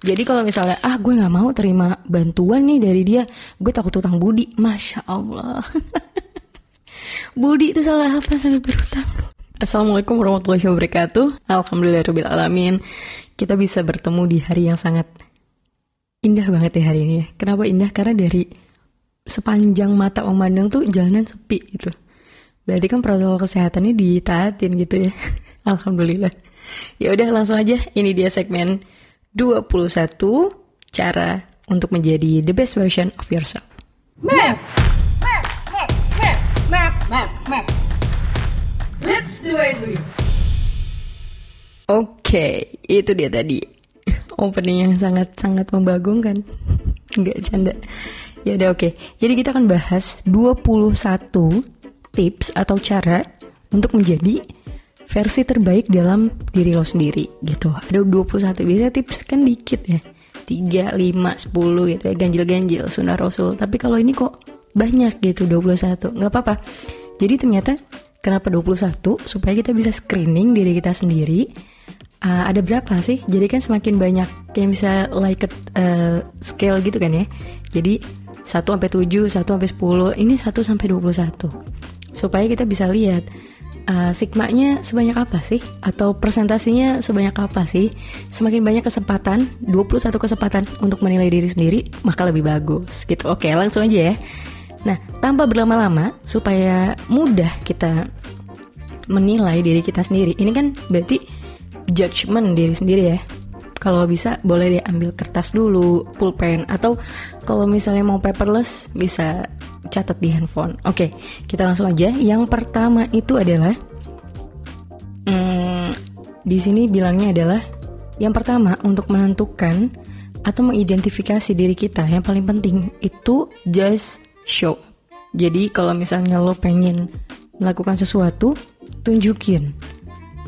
Jadi kalau misalnya ah gue nggak mau terima bantuan nih dari dia, gue takut utang budi. Masya Allah. budi itu salah apa sampai berutang? Assalamualaikum warahmatullahi wabarakatuh. Alhamdulillah alamin. Kita bisa bertemu di hari yang sangat indah banget ya hari ini. Ya. Kenapa indah? Karena dari sepanjang mata memandang tuh jalanan sepi gitu. Berarti kan protokol kesehatannya ditaatin gitu ya. Alhamdulillah. Ya udah langsung aja ini dia segmen 21 cara untuk menjadi the best version of yourself. Maps, maps, maps, maps, maps, maps, maps. Let's do it. Oke, okay, itu dia tadi opening yang sangat-sangat membagongkan. Enggak canda. Ya udah oke. Okay. Jadi kita akan bahas 21 tips atau cara untuk menjadi versi terbaik dalam diri lo sendiri gitu. Ada 21 biasa tips kan dikit ya. 3, 5, 10 gitu ya ganjil-ganjil sunnah rasul. Tapi kalau ini kok banyak gitu 21. Nggak apa-apa. Jadi ternyata kenapa 21 supaya kita bisa screening diri kita sendiri. Uh, ada berapa sih? Jadi kan semakin banyak yang bisa like uh, scale gitu kan ya. Jadi 1 sampai 7, 1 sampai 10, ini 1 sampai 21. Supaya kita bisa lihat uh, sigmanya sebanyak apa sih? Atau presentasinya sebanyak apa sih? Semakin banyak kesempatan, 21 kesempatan untuk menilai diri sendiri, maka lebih bagus gitu. Oke, langsung aja ya. Nah, tanpa berlama-lama supaya mudah kita menilai diri kita sendiri. Ini kan berarti judgement diri sendiri ya. Kalau bisa boleh deh ambil kertas dulu, pulpen atau kalau misalnya mau paperless bisa catat di handphone. Oke, kita langsung aja. Yang pertama itu adalah hmm, di sini bilangnya adalah yang pertama untuk menentukan atau mengidentifikasi diri kita yang paling penting itu just show. Jadi kalau misalnya lo pengen melakukan sesuatu, tunjukin.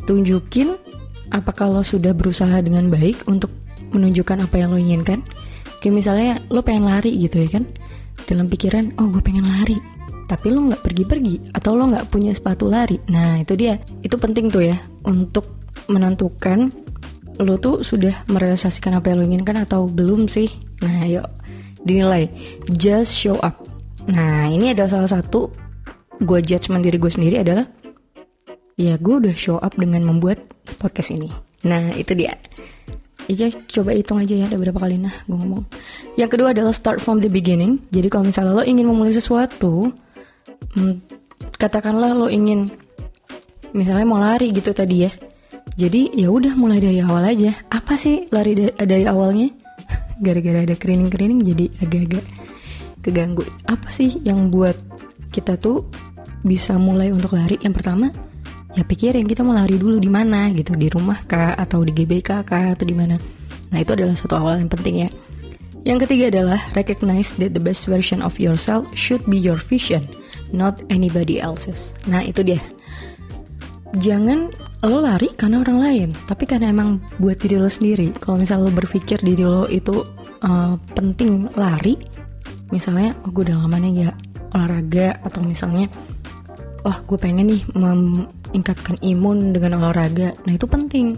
Tunjukin apakah lo sudah berusaha dengan baik untuk menunjukkan apa yang lo inginkan. Kayak misalnya lo pengen lari gitu ya kan dalam pikiran oh gue pengen lari. Tapi lo nggak pergi-pergi atau lo nggak punya sepatu lari. Nah itu dia. Itu penting tuh ya untuk menentukan lo tuh sudah merealisasikan apa yang lo inginkan atau belum sih. Nah yuk dinilai. Just show up. Nah ini adalah salah satu gue judgement diri gue sendiri adalah ya gue udah show up dengan membuat podcast ini. Nah itu dia Iya coba hitung aja ya ada berapa kali. Nah gue ngomong. Yang kedua adalah start from the beginning. Jadi kalau misalnya lo ingin memulai sesuatu hmm, Katakanlah lo ingin Misalnya mau lari gitu tadi ya. Jadi ya udah mulai dari awal aja. Apa sih lari da dari awalnya? Gara-gara ada kerining-kerining jadi agak-agak keganggu. Apa sih yang buat kita tuh bisa mulai untuk lari? Yang pertama ya pikirin kita mau lari dulu di mana gitu. Di rumah kah atau di GBK kah atau di mana. Nah itu adalah satu awal yang penting ya. Yang ketiga adalah recognize that the best version of yourself should be your vision not anybody else's. Nah itu dia. Jangan lo lari karena orang lain tapi karena emang buat diri lo sendiri. Kalau misal lo berpikir diri lo itu uh, penting lari misalnya oh, gue udah lama nih gak olahraga atau misalnya wah gue pengen nih meningkatkan imun dengan olahraga. Nah itu penting.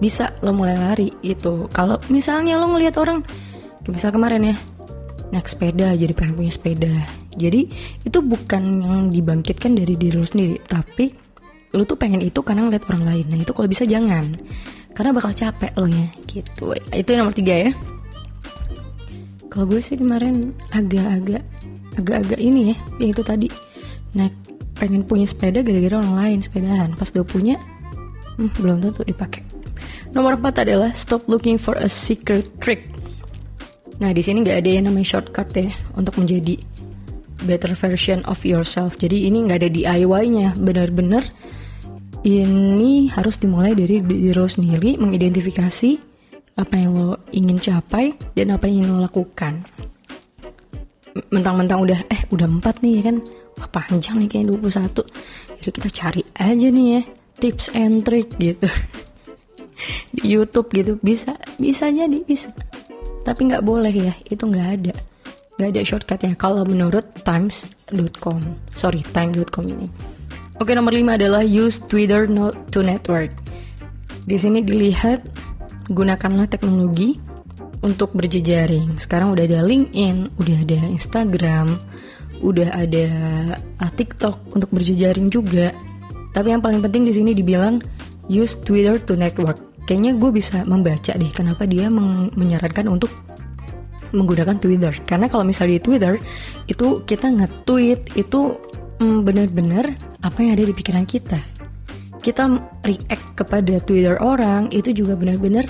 Bisa lo mulai lari gitu. Kalau misalnya lo ngelihat orang misal kemarin ya naik sepeda jadi pengen punya sepeda. Jadi itu bukan yang dibangkitkan dari diri lo sendiri tapi lo tuh pengen itu karena ngeliat orang lain. Nah itu kalau bisa jangan karena bakal capek lo ya gitu. Itu nomor tiga ya. Kalau gue sih kemarin agak-agak agak-agak ini ya yang itu tadi naik pengen punya sepeda gara-gara orang lain sepedahan pas udah punya hmm, belum tentu dipakai. Nomor 4 adalah stop looking for a secret trick. Nah di sini nggak ada yang namanya shortcut ya untuk menjadi better version of yourself. Jadi ini nggak ada DIY-nya benar-benar ini harus dimulai dari diri lo sendiri mengidentifikasi apa yang lo ingin capai dan apa yang ingin lo lakukan. Mentang-mentang udah eh udah empat nih ya kan panjang nih kayak 21 jadi kita cari aja nih ya tips and trick gitu. Di YouTube gitu bisa bisa jadi bisa. Tapi nggak boleh ya itu nggak ada. Nggak ada shortcutnya. Kalau menurut times.com sorry time.com ini. Oke nomor 5 adalah use Twitter not to network. Di sini dilihat gunakanlah teknologi untuk berjejaring. Sekarang udah ada LinkedIn, udah ada Instagram, udah ada uh, TikTok untuk berjejaring juga. Tapi yang paling penting di sini dibilang use Twitter to network. Kayaknya gue bisa membaca deh kenapa dia menyarankan untuk menggunakan Twitter. Karena kalau misalnya di Twitter itu kita nge-tweet itu mm, benar-benar apa yang ada di pikiran kita. Kita react kepada Twitter orang itu juga benar-benar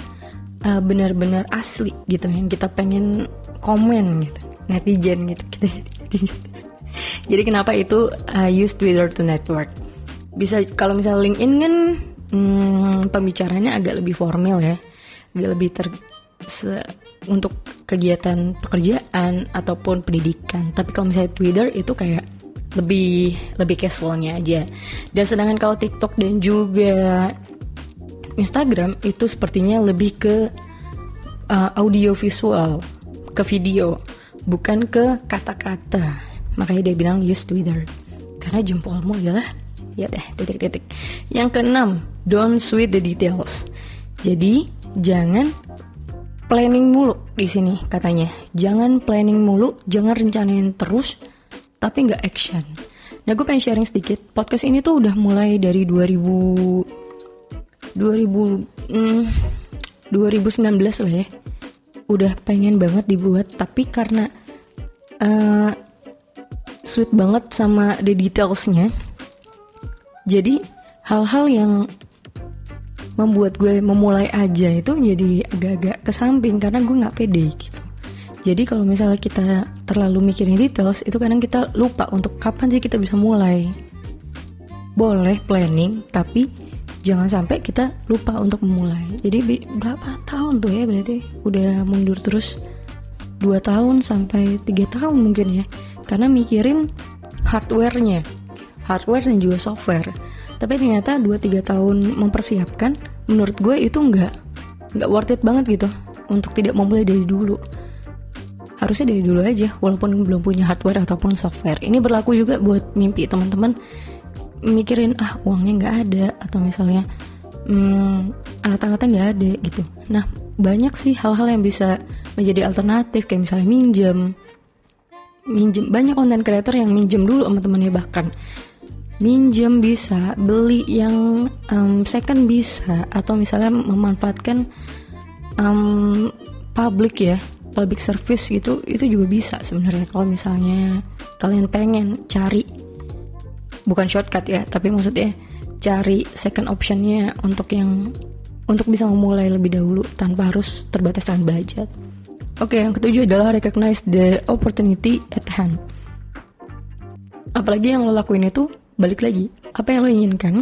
uh, benar-benar asli gitu yang kita pengen komen gitu netizen gitu. Kita jadi netizen. Jadi kenapa itu uh, use Twitter to network? Bisa kalau misalnya LinkedIn kan hmm, pembicaranya agak lebih formal ya. Agak lebih ter se, untuk kegiatan pekerjaan ataupun pendidikan. Tapi kalau misalnya Twitter itu kayak lebih lebih casualnya aja. Dan sedangkan kalau TikTok dan juga Instagram itu sepertinya lebih ke uh, audio visual, ke video, bukan ke kata-kata. Makanya dia bilang use Twitter. Karena jempolmu adalah ya deh titik-titik. Yang keenam, don't sweat the details. Jadi jangan planning mulu di sini katanya. Jangan planning mulu, jangan rencanain terus, tapi nggak action. Nah gue pengen sharing sedikit. Podcast ini tuh udah mulai dari 2000 2000 hmm, 2019 lah ya udah pengen banget dibuat tapi karena uh, sweet banget sama the detailsnya jadi hal-hal yang membuat gue memulai aja itu jadi agak-agak ke samping karena gue nggak pede gitu. Jadi kalau misalnya kita terlalu mikirin details itu kadang kita lupa untuk kapan sih kita bisa mulai. Boleh planning tapi jangan sampai kita lupa untuk memulai. Jadi berapa tahun tuh ya berarti? Udah mundur terus dua tahun sampai tiga tahun mungkin ya. Karena mikirin hardwarenya. Hardware dan juga software. Tapi ternyata 2-3 tahun mempersiapkan menurut gue itu nggak nggak worth it banget gitu. Untuk tidak memulai dari dulu. Harusnya dari dulu aja walaupun belum punya hardware ataupun software. Ini berlaku juga buat mimpi teman-teman mikirin ah uangnya nggak ada atau misalnya hmm, alat-alatnya nggak ada gitu. Nah banyak sih hal-hal yang bisa menjadi alternatif kayak misalnya minjem. Minjem banyak konten creator yang minjem dulu sama temennya bahkan. Minjem bisa beli yang um, second bisa atau misalnya memanfaatkan um, public ya public service gitu itu juga bisa sebenarnya kalau misalnya kalian pengen cari bukan shortcut ya tapi maksudnya cari second optionnya untuk yang untuk bisa memulai lebih dahulu tanpa harus terbatas dengan budget. Oke, yang ketujuh adalah recognize the opportunity at hand. Apalagi yang lo lakuin itu balik lagi apa yang lo inginkan,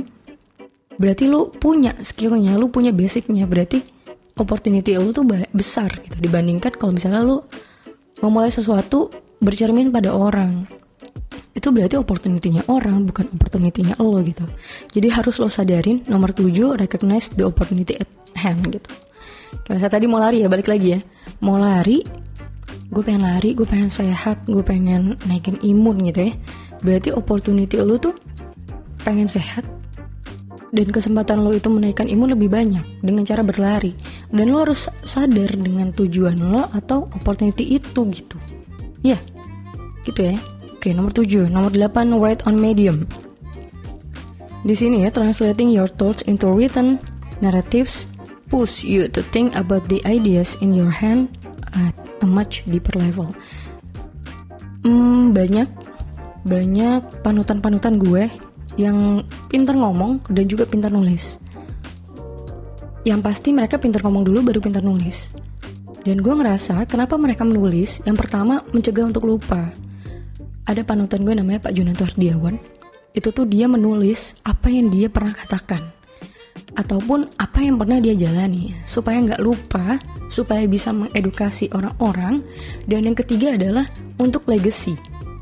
berarti lo punya skillnya, lo punya basicnya, berarti opportunity lo tuh besar gitu dibandingkan kalau misalnya lo memulai sesuatu bercermin pada orang itu berarti opportunity-nya orang bukan opportunity-nya lo gitu. Jadi harus lo sadarin nomor 7 recognize the opportunity at hand gitu. Kayak misalnya tadi mau lari ya balik lagi ya. Mau lari gue pengen lari gue pengen sehat gue pengen naikin imun gitu ya. Berarti opportunity lo tuh pengen sehat dan kesempatan lo itu menaikkan imun lebih banyak dengan cara berlari. Dan lo harus sadar dengan tujuan lo atau opportunity itu gitu. Ya gitu ya Oke, nomor 7. Nomor 8, write on medium. Di sini ya, translating your thoughts into written narratives push you to think about the ideas in your hand at a much deeper level. Hmm, banyak banyak panutan-panutan gue yang pintar ngomong dan juga pintar nulis. Yang pasti mereka pintar ngomong dulu baru pintar nulis. Dan gue ngerasa kenapa mereka menulis, yang pertama mencegah untuk lupa ada panutan gue namanya Pak Junanto Hardiawan itu tuh dia menulis apa yang dia pernah katakan. Ataupun apa yang pernah dia jalani. Supaya nggak lupa supaya bisa mengedukasi orang-orang. Dan yang ketiga adalah untuk legacy.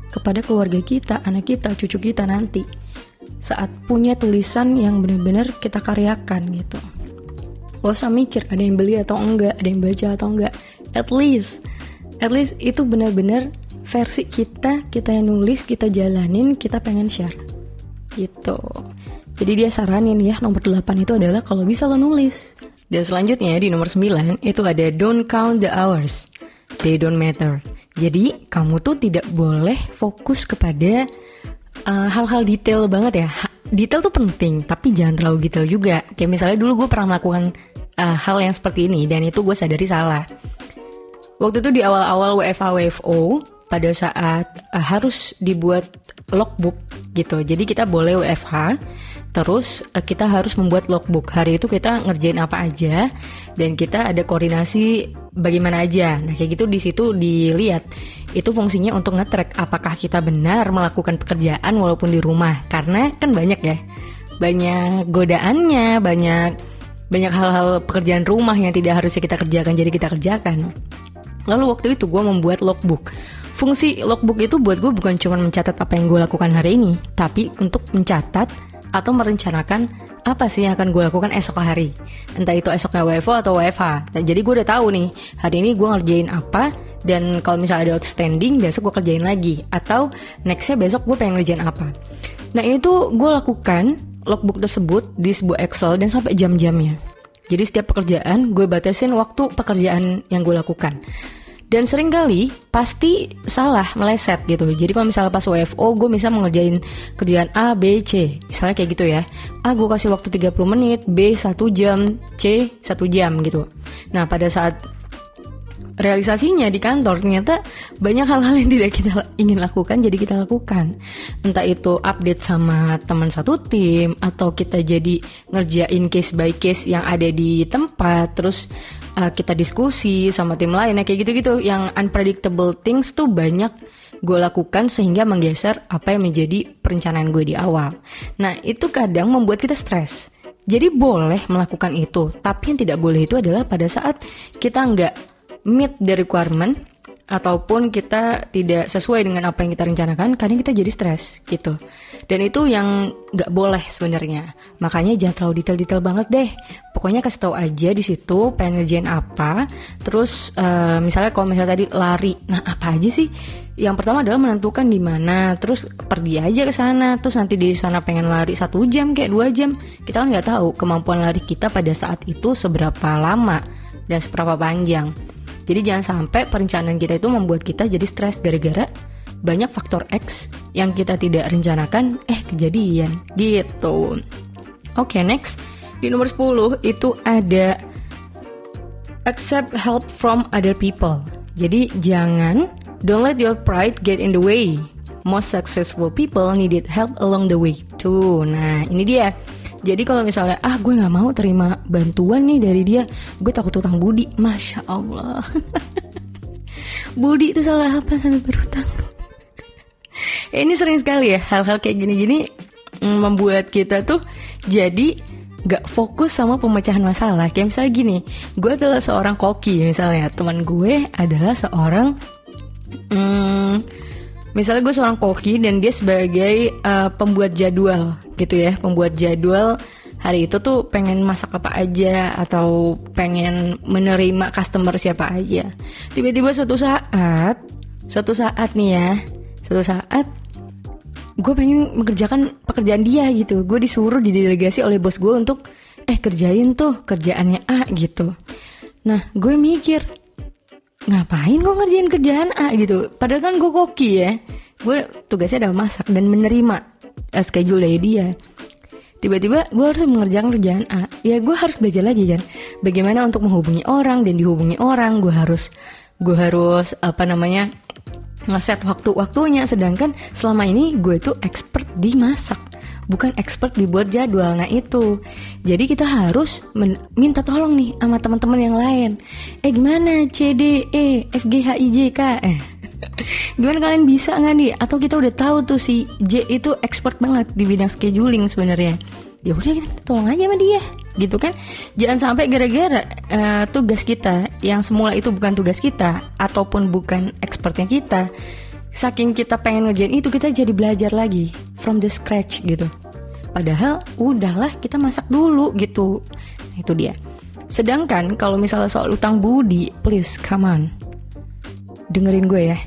Kepada keluarga kita anak kita cucu kita nanti. Saat punya tulisan yang benar-benar kita karyakan gitu. Gak usah mikir ada yang beli atau enggak ada yang baca atau enggak. At least at least itu benar-benar versi kita kita yang nulis kita jalanin kita pengen share gitu jadi dia saranin ya nomor 8 itu adalah kalau bisa lo nulis Dan selanjutnya di nomor 9 itu ada don't count the hours. They don't matter. Jadi kamu tuh tidak boleh fokus kepada uh, hal-hal uh, detail banget ya. Detail tuh penting, tapi jangan terlalu detail juga. Kayak misalnya dulu gue pernah melakukan uh, hal yang seperti ini dan itu gue sadari salah. Waktu itu di awal-awal WFA WFO pada saat uh, harus dibuat logbook gitu. Jadi kita boleh WFH Terus uh, kita harus membuat logbook. Hari itu kita ngerjain apa aja dan kita ada koordinasi bagaimana aja. Nah, kayak gitu di situ dilihat itu fungsinya untuk ngetrack apakah kita benar melakukan pekerjaan walaupun di rumah. Karena kan banyak ya. Banyak godaannya, banyak banyak hal-hal pekerjaan rumah yang tidak harusnya kita kerjakan jadi kita kerjakan. Lalu waktu itu gue membuat logbook. Fungsi logbook itu buat gue bukan cuma mencatat apa yang gue lakukan hari ini, tapi untuk mencatat atau merencanakan apa sih yang akan gue lakukan esok hari. Entah itu esoknya WFO atau WFH. Nah, jadi gue udah tahu nih, hari ini gue ngerjain apa, dan kalau misalnya ada outstanding, besok gue kerjain lagi. Atau nextnya besok gue pengen ngerjain apa. Nah ini tuh gue lakukan logbook tersebut di sebuah Excel dan sampai jam-jamnya. Jadi setiap pekerjaan gue batasin waktu pekerjaan yang gue lakukan dan sering kali pasti salah meleset gitu. Jadi kalau misalnya pas WFO gue bisa mengerjain kerjaan A B C. Misalnya kayak gitu ya. A gue kasih waktu 30 menit B 1 jam C 1 jam gitu. Nah pada saat realisasinya di kantor. Ternyata banyak hal-hal yang tidak kita ingin lakukan jadi kita lakukan. Entah itu update sama teman satu tim atau kita jadi ngerjain case by case yang ada di tempat terus uh, kita diskusi sama tim lain ya kayak gitu-gitu. Yang unpredictable things tuh banyak gue lakukan sehingga menggeser apa yang menjadi perencanaan gue di awal. Nah itu kadang membuat kita stres. Jadi boleh melakukan itu tapi yang tidak boleh itu adalah pada saat kita nggak meet the requirement ataupun kita tidak sesuai dengan apa yang kita rencanakan, kadang kita jadi stres gitu. Dan itu yang nggak boleh sebenarnya. Makanya jangan terlalu detail-detail banget deh. Pokoknya kasih tahu aja di situ pengen apa. Terus uh, misalnya kalau misalnya tadi lari, nah apa aja sih? Yang pertama adalah menentukan di mana. Terus pergi aja ke sana. Terus nanti di sana pengen lari satu jam kayak dua jam. Kita kan nggak tahu kemampuan lari kita pada saat itu seberapa lama dan seberapa panjang. Jadi jangan sampai perencanaan kita itu membuat kita jadi stres gara-gara banyak faktor X yang kita tidak rencanakan eh kejadian gitu. Oke, okay, next. Di nomor 10 itu ada accept help from other people. Jadi jangan don't let your pride get in the way. Most successful people needed help along the way too. Nah, ini dia jadi kalau misalnya ah gue nggak mau terima bantuan nih dari dia, gue takut utang budi. Masya Allah. budi itu salah apa sampai berutang? Ini sering sekali ya hal-hal kayak gini-gini mm, membuat kita tuh jadi gak fokus sama pemecahan masalah. Kayak misalnya gini, gue adalah seorang koki misalnya, teman gue adalah seorang hmm, misalnya gue seorang koki dan dia sebagai uh, pembuat jadwal gitu ya pembuat jadwal hari itu tuh pengen masak apa aja atau pengen menerima customer siapa aja. Tiba-tiba suatu saat suatu saat nih ya suatu saat gue pengen mengerjakan pekerjaan dia gitu. Gue disuruh didelegasi oleh bos gue untuk eh kerjain tuh kerjaannya A gitu. Nah gue mikir ngapain gue ngerjain kerjaan A gitu? Padahal kan gue koki ya. Gue tugasnya adalah masak dan menerima uh, schedule dari dia. Tiba-tiba gue harus mengerjakan kerjaan A. Ya gue harus belajar lagi kan bagaimana untuk menghubungi orang dan dihubungi orang. Gue harus gue harus apa namanya ngeset waktu-waktunya. Sedangkan selama ini gue tuh expert di masak bukan expert dibuat jadwal. Nah itu, jadi kita harus minta tolong nih sama teman-teman yang lain. Eh gimana C D E F G H I J K? Eh gimana kalian bisa nggak nih? Atau kita udah tahu tuh si J itu expert banget di bidang scheduling sebenarnya. Ya udah kita tolong aja sama dia, gitu kan? Jangan sampai gara-gara uh, tugas kita yang semula itu bukan tugas kita ataupun bukan expertnya kita saking kita pengen ngerjain itu kita jadi belajar lagi from the scratch gitu. Padahal udahlah kita masak dulu gitu. Nah, itu dia. Sedangkan kalau misalnya soal utang budi please come on. Dengerin gue ya.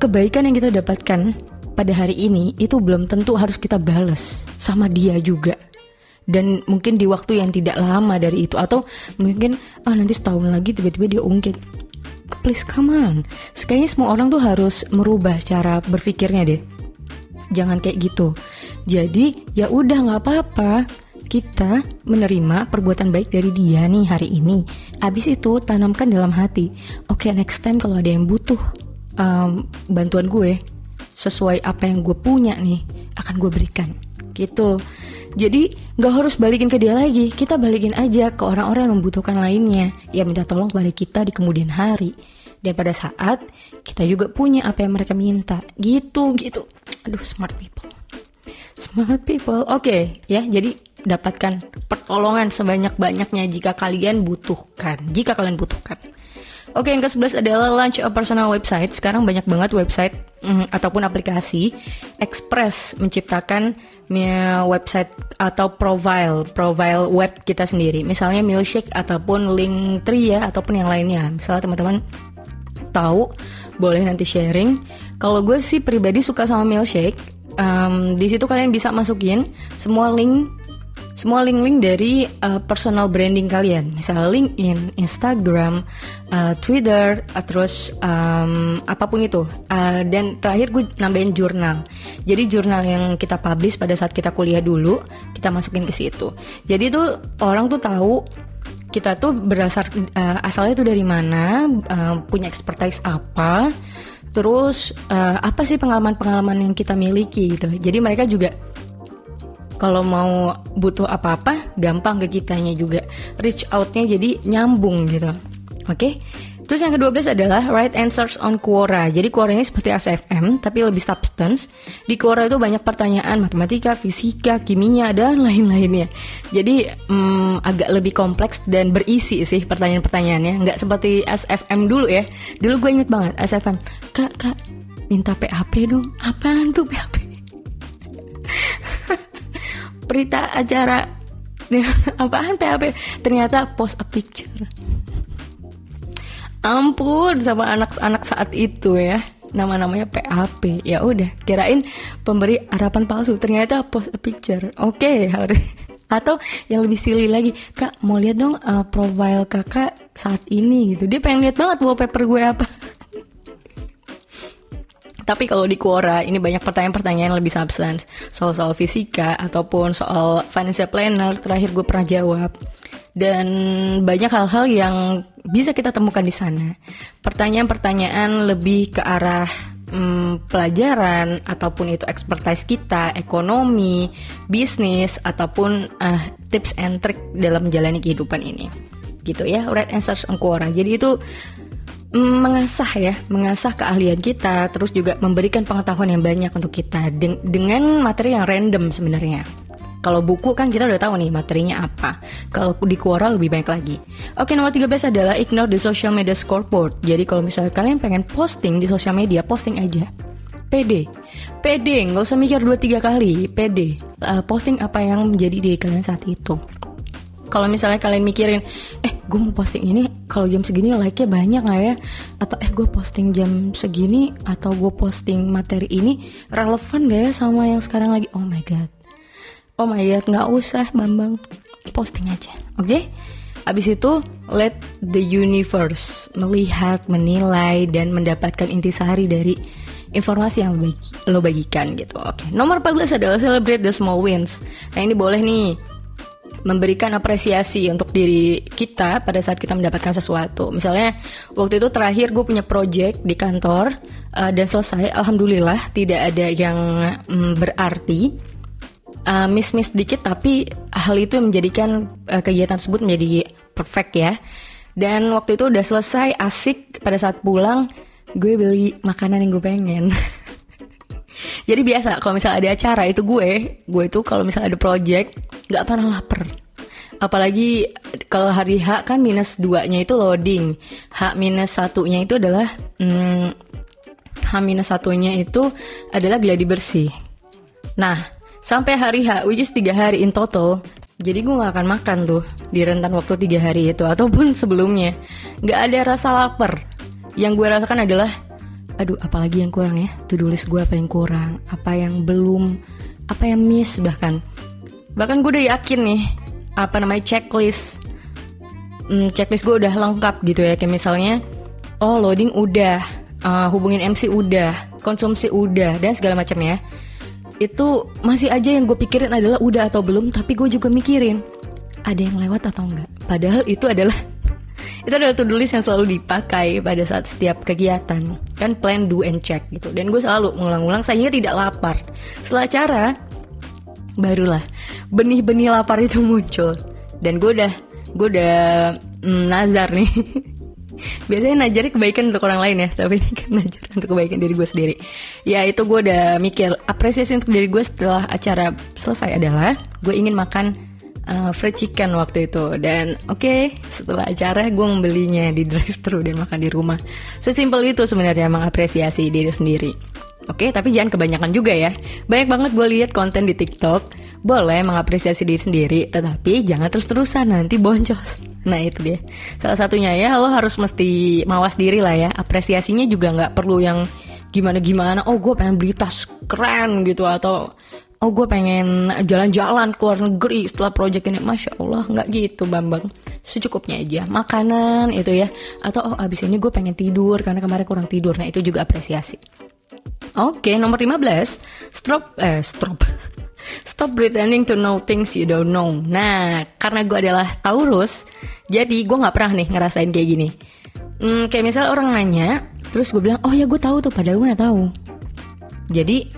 Kebaikan yang kita dapatkan pada hari ini itu belum tentu harus kita balas sama dia juga. Dan mungkin di waktu yang tidak lama dari itu atau mungkin ah nanti setahun lagi tiba-tiba dia ungkit please come on. Kayaknya semua orang tuh harus merubah cara berpikirnya deh. Jangan kayak gitu. Jadi ya udah nggak apa-apa. Kita menerima perbuatan baik dari dia nih hari ini. Abis itu tanamkan dalam hati. Oke okay, next time kalau ada yang butuh um, bantuan gue sesuai apa yang gue punya nih akan gue berikan gitu. Jadi nggak harus balikin ke dia lagi. Kita balikin aja ke orang-orang yang membutuhkan lainnya. Yang minta tolong kepada kita di kemudian hari. Dan pada saat kita juga punya apa yang mereka minta. Gitu gitu. Aduh smart people. Smart people. Oke okay, ya jadi dapatkan pertolongan sebanyak-banyaknya jika kalian butuhkan. Jika kalian butuhkan Oke, yang ke-11 adalah launch a personal website. Sekarang banyak banget website mm, ataupun aplikasi Express menciptakan website atau profile, profile web kita sendiri. Misalnya Milkshake ataupun Linktree ya ataupun yang lainnya. Misalnya teman-teman tahu boleh nanti sharing. Kalau gue sih pribadi suka sama Milkshake. Um, di situ kalian bisa masukin semua link semua link-link dari uh, personal branding kalian, misalnya LinkedIn, Instagram, uh, Twitter, uh, terus um, apa pun itu. Uh, dan terakhir gue nambahin jurnal. Jadi jurnal yang kita publish pada saat kita kuliah dulu, kita masukin ke situ. Jadi itu orang tuh tahu kita tuh berdasar uh, asalnya itu dari mana, uh, punya expertise apa, terus uh, apa sih pengalaman-pengalaman yang kita miliki gitu. Jadi mereka juga kalau mau butuh apa-apa gampang ke kitanya juga reach outnya jadi nyambung gitu oke okay? Terus yang ke-12 adalah right answers on Quora. Jadi Quora ini seperti ASFM tapi lebih substance. Di Quora itu banyak pertanyaan matematika, fisika, kimia dan lain-lainnya. Jadi hmm, agak lebih kompleks dan berisi sih pertanyaan-pertanyaannya. Nggak seperti ASFM dulu ya. Dulu gue inget banget ASFM. Kak, kak, minta PHP dong. Apaan tuh PHP? Berita acara. Apaan PHP ternyata post a picture. Ampun sama anak-anak saat itu ya. Nama-namanya PHP ya udah kirain pemberi harapan palsu. Ternyata post a picture. Oke okay, harus atau yang lebih silly lagi kak mau lihat dong uh, profile kakak saat ini gitu. Dia pengen lihat banget wallpaper gue apa tapi kalau di Quora ini banyak pertanyaan-pertanyaan lebih substance soal-soal fisika ataupun soal financial planner terakhir gue pernah jawab dan banyak hal-hal yang bisa kita temukan di sana. Pertanyaan-pertanyaan lebih ke arah hmm, pelajaran ataupun itu expertise kita, ekonomi, bisnis ataupun uh, tips and trick dalam menjalani kehidupan ini. Gitu ya, right answers on Quora. Jadi itu mengasah ya, mengasah keahlian kita, terus juga memberikan pengetahuan yang banyak untuk kita Den dengan materi yang random sebenarnya. Kalau buku kan kita udah tahu nih materinya apa. Kalau di Quora lebih banyak lagi. Oke, nomor 13 adalah ignore the social media scoreboard. Jadi kalau misalnya kalian pengen posting di sosial media, posting aja. PD, PD, nggak usah mikir dua tiga kali, PD. Uh, posting apa yang menjadi diri kalian saat itu kalau misalnya kalian mikirin eh gue mau posting ini kalau jam segini like-nya banyak nggak ya atau eh gue posting jam segini atau gue posting materi ini relevan gak ya sama yang sekarang lagi oh my god oh my god nggak usah bambang posting aja oke okay? Abis itu let the universe melihat, menilai dan mendapatkan intisari dari informasi yang lo, bagikan gitu. Oke, okay. nomor 14 adalah celebrate the small wins. Nah ini boleh nih memberikan apresiasi untuk diri kita pada saat kita mendapatkan sesuatu. Misalnya waktu itu terakhir gue punya project di kantor uh, dan selesai, alhamdulillah tidak ada yang um, berarti uh, miss-miss dikit tapi hal itu menjadikan uh, kegiatan tersebut menjadi perfect ya. Dan waktu itu udah selesai asik pada saat pulang gue beli makanan yang gue pengen. Jadi biasa kalau misalnya ada acara itu gue, gue itu kalau misalnya ada project nggak pernah lapar. Apalagi kalau hari H kan minus duanya itu loading. H minus satunya itu adalah hmm, H minus satunya itu adalah gladi bersih. Nah sampai hari H which is tiga hari in total jadi gue gak akan makan tuh di rentan waktu tiga hari itu ataupun sebelumnya. Nggak ada rasa lapar. Yang gue rasakan adalah aduh apalagi yang kurang ya? Tuh tulis gue apa yang kurang apa yang belum apa yang miss bahkan. Bahkan gue udah yakin nih apa namanya checklist. Hmm, checklist gue udah lengkap gitu ya kayak misalnya oh loading udah uh, hubungin MC udah konsumsi udah dan segala macam ya. Itu masih aja yang gue pikirin adalah udah atau belum tapi gue juga mikirin ada yang lewat atau enggak? Padahal itu adalah itu adalah to list yang selalu dipakai pada saat setiap kegiatan. Kan plan do and check gitu. Dan gue selalu mengulang-ulang saya tidak lapar. Setelah cara barulah benih-benih lapar itu muncul. Dan gue udah gue udah mm, nazar nih. Biasanya najar kebaikan untuk orang lain ya tapi ini kan najar untuk kebaikan diri gue sendiri. Ya itu gue udah mikir apresiasi untuk diri gue setelah acara selesai adalah gue ingin makan uh, fried chicken waktu itu dan oke okay, setelah acara gue membelinya di drive thru dan makan di rumah sesimpel itu sebenarnya mengapresiasi diri sendiri Oke, okay, tapi jangan kebanyakan juga ya. Banyak banget gue lihat konten di TikTok. Boleh mengapresiasi diri sendiri, tetapi jangan terus-terusan nanti boncos. Nah itu dia. Salah satunya ya lo harus mesti mawas diri lah ya. Apresiasinya juga nggak perlu yang gimana-gimana. Oh gue pengen beli tas keren gitu atau oh gue pengen jalan-jalan ke luar negeri setelah project ini masya allah nggak gitu bambang secukupnya aja makanan itu ya atau oh abis ini gue pengen tidur karena kemarin kurang tidur nah itu juga apresiasi Oke, nomor 15. Stop eh stop. Stop pretending to know things you don't know. Nah, karena gue adalah Taurus, jadi gue nggak pernah nih ngerasain kayak gini. Hmm, kayak misal orang nanya, terus gue bilang, oh ya gue tahu tuh, padahal gue nggak tahu. Jadi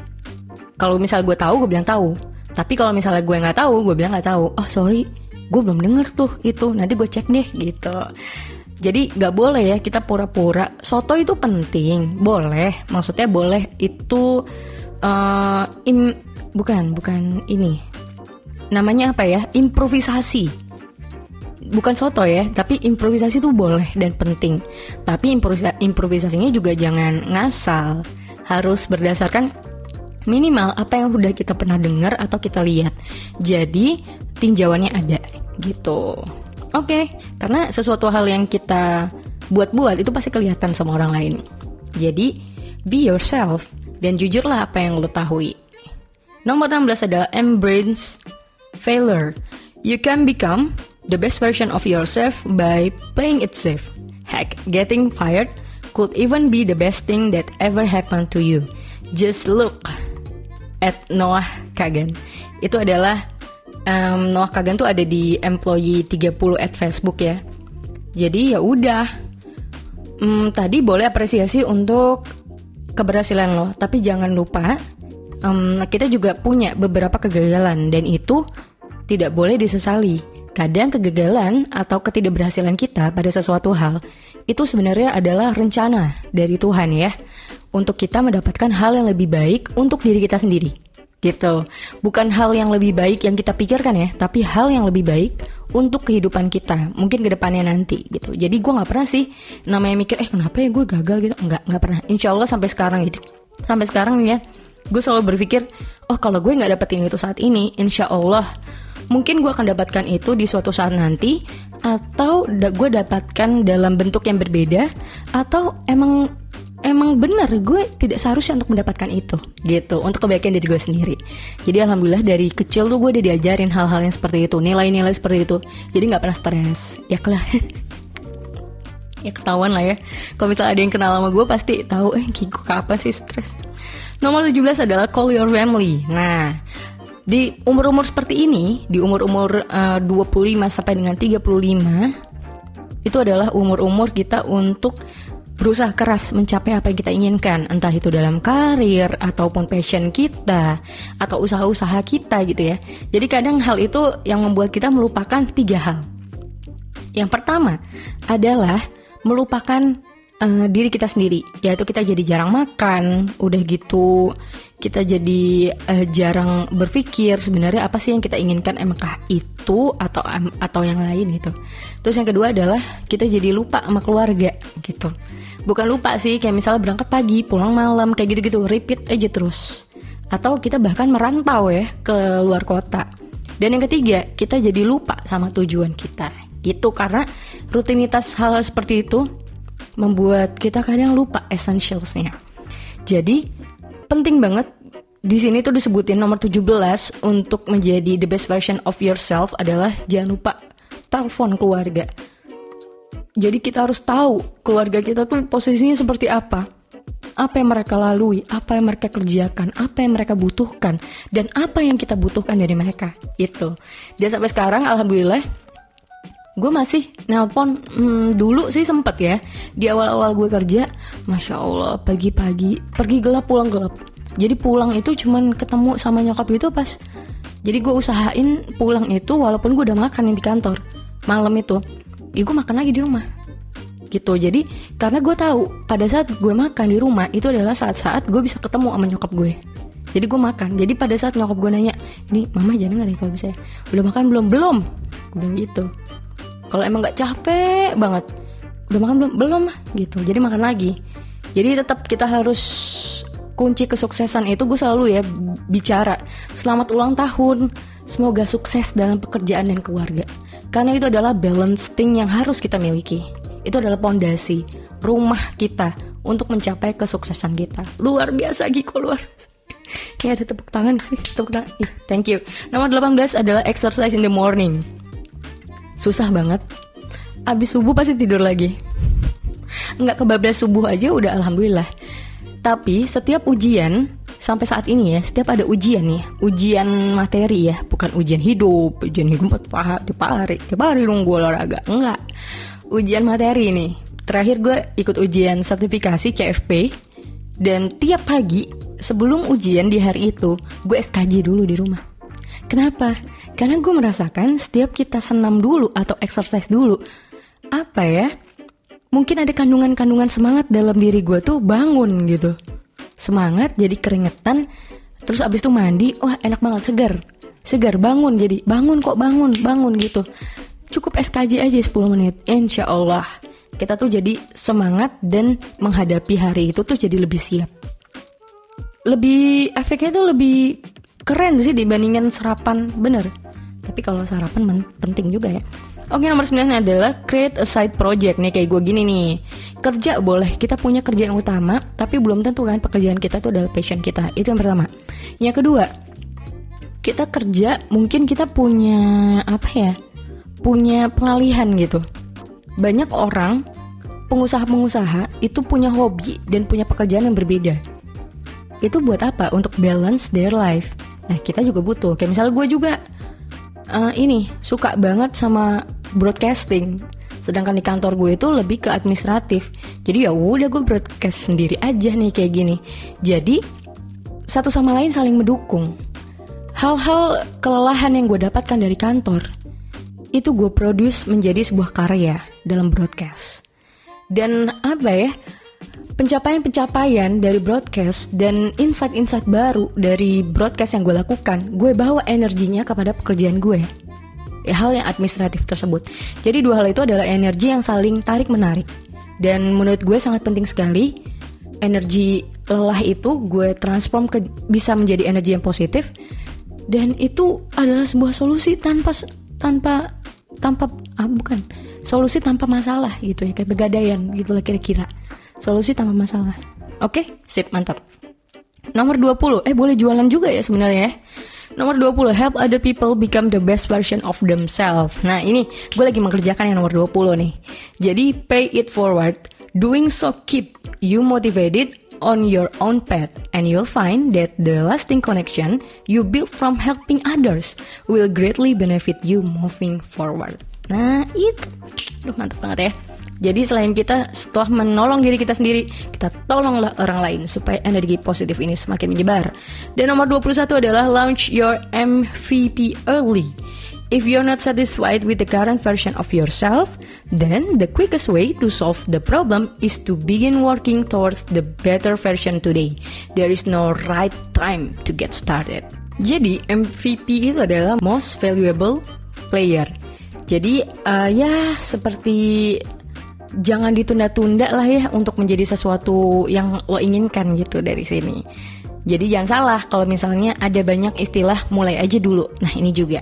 kalau misal gue tahu, gue bilang tahu. Tapi kalau misalnya gue nggak tahu, gue bilang nggak tahu. Oh sorry, gue belum denger tuh itu. Nanti gue cek deh gitu. Jadi nggak boleh ya kita pura-pura. Soto itu penting, boleh. Maksudnya boleh itu uh, im, bukan bukan ini. Namanya apa ya? Improvisasi. Bukan soto ya, tapi improvisasi itu boleh dan penting. Tapi improvisa improvisasinya juga jangan ngasal. Harus berdasarkan minimal apa yang sudah kita pernah dengar atau kita lihat. Jadi tinjauannya ada gitu. Oke, okay, karena sesuatu hal yang kita buat-buat itu pasti kelihatan sama orang lain. Jadi, be yourself dan jujurlah apa yang lo tahu. Nomor 16 adalah embrace failure. You can become the best version of yourself by playing it safe. Heck, getting fired could even be the best thing that ever happened to you. Just look at Noah Kagan. Itu adalah um, Noah Kagan tuh ada di employee 30 at Facebook ya. Jadi ya udah. Um, tadi boleh apresiasi untuk keberhasilan lo, tapi jangan lupa um, kita juga punya beberapa kegagalan dan itu tidak boleh disesali. Kadang kegagalan atau ketidakberhasilan kita pada sesuatu hal itu sebenarnya adalah rencana dari Tuhan ya untuk kita mendapatkan hal yang lebih baik untuk diri kita sendiri gitu. Bukan hal yang lebih baik yang kita pikirkan ya, tapi hal yang lebih baik untuk kehidupan kita, mungkin ke depannya nanti gitu. Jadi gue nggak pernah sih namanya mikir, eh kenapa ya gue gagal gitu, nggak nggak pernah. Insya Allah sampai sekarang gitu, sampai sekarang nih ya, gue selalu berpikir, oh kalau gue nggak dapetin itu saat ini, insya Allah mungkin gue akan dapatkan itu di suatu saat nanti atau gue dapatkan dalam bentuk yang berbeda atau emang emang benar gue tidak seharusnya untuk mendapatkan itu gitu. Untuk kebaikan diri gue sendiri. Jadi alhamdulillah dari kecil tuh gue udah diajarin hal-hal yang seperti itu nilai-nilai seperti itu. Jadi nggak pernah stres. Ya kelah ya ketahuan lah ya. Kalau misalnya ada yang kenal sama gue pasti tahu eh kiko kapan sih stres? Nomor 17 adalah call your family. Nah di umur-umur seperti ini di umur-umur uh, 25 sampai dengan 35 itu adalah umur-umur kita untuk berusaha keras mencapai apa yang kita inginkan, entah itu dalam karir ataupun passion kita atau usaha-usaha kita gitu ya. Jadi kadang hal itu yang membuat kita melupakan tiga hal. Yang pertama adalah melupakan uh, diri kita sendiri, yaitu kita jadi jarang makan, udah gitu kita jadi uh, jarang berpikir sebenarnya apa sih yang kita inginkan emangkah itu atau um, atau yang lain gitu. Terus yang kedua adalah kita jadi lupa sama keluarga gitu. Bukan lupa sih kayak misalnya berangkat pagi pulang malam kayak gitu-gitu repeat aja terus. Atau kita bahkan merantau ya ke luar kota. Dan yang ketiga kita jadi lupa sama tujuan kita. Gitu karena rutinitas hal, -hal seperti itu membuat kita kadang lupa essentialsnya jadi penting banget di sini tuh disebutin nomor 17 untuk menjadi the best version of yourself adalah jangan lupa telepon keluarga. Jadi kita harus tahu keluarga kita tuh posisinya seperti apa. Apa yang mereka lalui, apa yang mereka kerjakan, apa yang mereka butuhkan, dan apa yang kita butuhkan dari mereka. Itu. Dan sampai sekarang alhamdulillah gue masih nelpon hmm, dulu sih sempet ya. Di awal-awal gue kerja masya allah pagi-pagi pergi gelap pulang gelap. Jadi pulang itu cuman ketemu sama nyokap gitu pas. Jadi gue usahain pulang itu walaupun gue udah makan di kantor malam itu. Ya gue makan lagi di rumah. Gitu jadi karena gue tahu pada saat gue makan di rumah itu adalah saat-saat gue bisa ketemu sama nyokap gue. Jadi gue makan. Jadi pada saat nyokap gue nanya ini mama jangan nggak nih kalau bisa udah makan belum? Belum. Gue bilang gitu kalau emang nggak capek banget. Udah makan belum? Belum gitu. Jadi makan lagi. Jadi tetap kita harus kunci kesuksesan itu gue selalu ya bicara selamat ulang tahun. Semoga sukses dalam pekerjaan dan keluarga. Karena itu adalah balancing yang harus kita miliki. Itu adalah pondasi rumah kita untuk mencapai kesuksesan kita. Luar biasa Giko luar ini ada tepuk tangan sih tepuk tangan. Thank you. Nomor 18 adalah exercise in the morning susah banget abis subuh pasti tidur lagi nggak kebablas subuh aja udah alhamdulillah tapi setiap ujian sampai saat ini ya, setiap ada ujian nih, ujian materi ya, bukan ujian hidup, ujian hidup tiap hari, tiap hari dong gue olahraga, enggak. Ujian materi nih. Terakhir gue ikut ujian sertifikasi CFP dan tiap pagi sebelum ujian di hari itu gue SKJ dulu di rumah. Kenapa? Karena gue merasakan setiap kita senam dulu atau exercise dulu, apa ya? mungkin ada kandungan-kandungan semangat dalam diri gue tuh bangun gitu. Semangat jadi keringetan terus abis itu mandi wah enak banget segar. Segar bangun jadi bangun kok bangun bangun gitu. Cukup SKJ aja 10 menit insya Allah. Kita tuh jadi semangat dan menghadapi hari itu tuh jadi lebih siap. Lebih efeknya tuh lebih keren sih dibandingin sarapan bener. Tapi kalau sarapan penting juga ya. Oke nomor 9 adalah create a side project nih kayak gue gini nih. Kerja boleh kita punya kerja yang utama Tapi belum tentu kan pekerjaan kita itu adalah passion kita. Itu yang pertama. Yang kedua Kita kerja mungkin kita punya apa ya Punya pengalihan gitu. Banyak orang Pengusaha-pengusaha itu punya hobi dan punya pekerjaan yang berbeda. Itu buat apa? Untuk balance their life Nah kita juga butuh. Kayak misalnya gue juga uh, ini suka banget sama broadcasting. Sedangkan di kantor gue itu lebih ke administratif. Jadi ya udah gue broadcast sendiri aja nih kayak gini. Jadi satu sama lain saling mendukung. Hal-hal kelelahan yang gue dapatkan dari kantor itu gue produce menjadi sebuah karya dalam broadcast. Dan apa ya pencapaian-pencapaian dari broadcast dan insight-insight baru dari broadcast yang gue lakukan gue bawa energinya kepada pekerjaan gue ya, hal yang administratif tersebut. Jadi dua hal itu adalah energi yang saling tarik menarik. Dan menurut gue sangat penting sekali energi lelah itu gue transform ke bisa menjadi energi yang positif dan itu adalah sebuah solusi tanpa tanpa tanpa ah bukan solusi tanpa masalah gitu ya kayak pegadaian gitu lah kira-kira solusi tanpa masalah oke sip mantap nomor 20 eh boleh jualan juga ya sebenarnya ya Nomor 20, help other people become the best version of themselves. Nah ini gue lagi mengerjakan yang nomor 20 nih. Jadi pay it forward. Doing so keep you motivated on your own path and you'll find that the lasting connection you build from helping others will greatly benefit you moving forward. Nah itu, Duh, mantap banget ya. Jadi selain kita setelah menolong diri kita sendiri, kita tolonglah orang lain supaya energi positif ini semakin menyebar. Dan nomor 21 adalah launch your MVP early. If you're not satisfied with the current version of yourself, then the quickest way to solve the problem is to begin working towards the better version today. There is no right time to get started. Jadi MVP itu adalah most valuable player. Jadi uh, ya seperti jangan ditunda-tunda lah ya untuk menjadi sesuatu yang lo inginkan gitu dari sini. Jadi jangan salah kalau misalnya ada banyak istilah mulai aja dulu. Nah ini juga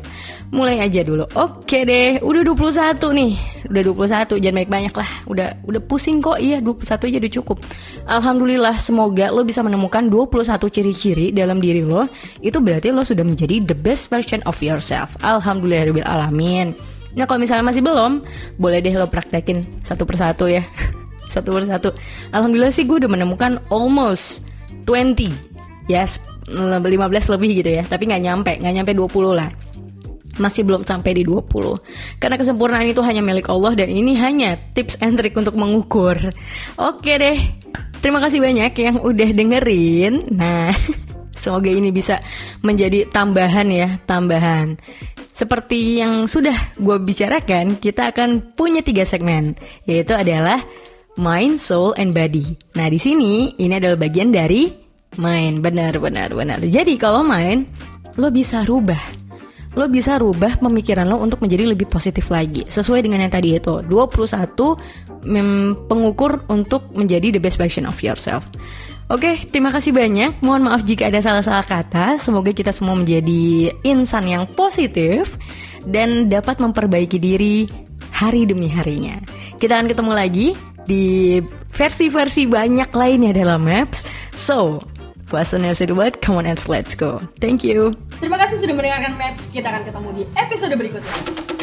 mulai aja dulu. Oke deh, udah 21 nih. Udah 21, jangan banyak-banyak lah. Udah udah pusing kok. Iya, 21 aja udah cukup. Alhamdulillah semoga lo bisa menemukan 21 ciri-ciri dalam diri lo. Itu berarti lo sudah menjadi the best version of yourself. Alhamdulillah alamin. Nah kalau misalnya masih belum, boleh deh lo praktekin satu persatu ya. satu persatu. Alhamdulillah sih gue udah menemukan almost 20 ya 15 lebih gitu ya. Tapi nggak nyampe nggak nyampe 20 lah. Masih belum sampai di 20 karena kesempurnaan itu hanya milik Allah dan ini hanya tips and trick untuk mengukur. Oke deh. Terima kasih banyak yang udah dengerin. Nah semoga ini bisa menjadi tambahan ya tambahan seperti yang sudah gue bicarakan kita akan punya tiga segmen yaitu adalah mind, soul, and body. Nah di sini ini adalah bagian dari Main, benar, benar, benar. Jadi kalau main, lo bisa rubah. Lo bisa rubah pemikiran lo untuk menjadi lebih positif lagi. Sesuai dengan yang tadi itu, 21 pengukur untuk menjadi the best version of yourself. Oke, terima kasih banyak. Mohon maaf jika ada salah-salah kata. Semoga kita semua menjadi insan yang positif dan dapat memperbaiki diri hari demi harinya. Kita akan ketemu lagi di versi-versi banyak lainnya dalam Maps. So, Listeners itu buat come on and let's go. Thank you. Terima kasih sudah mendengarkan Maps. Kita akan ketemu di episode berikutnya.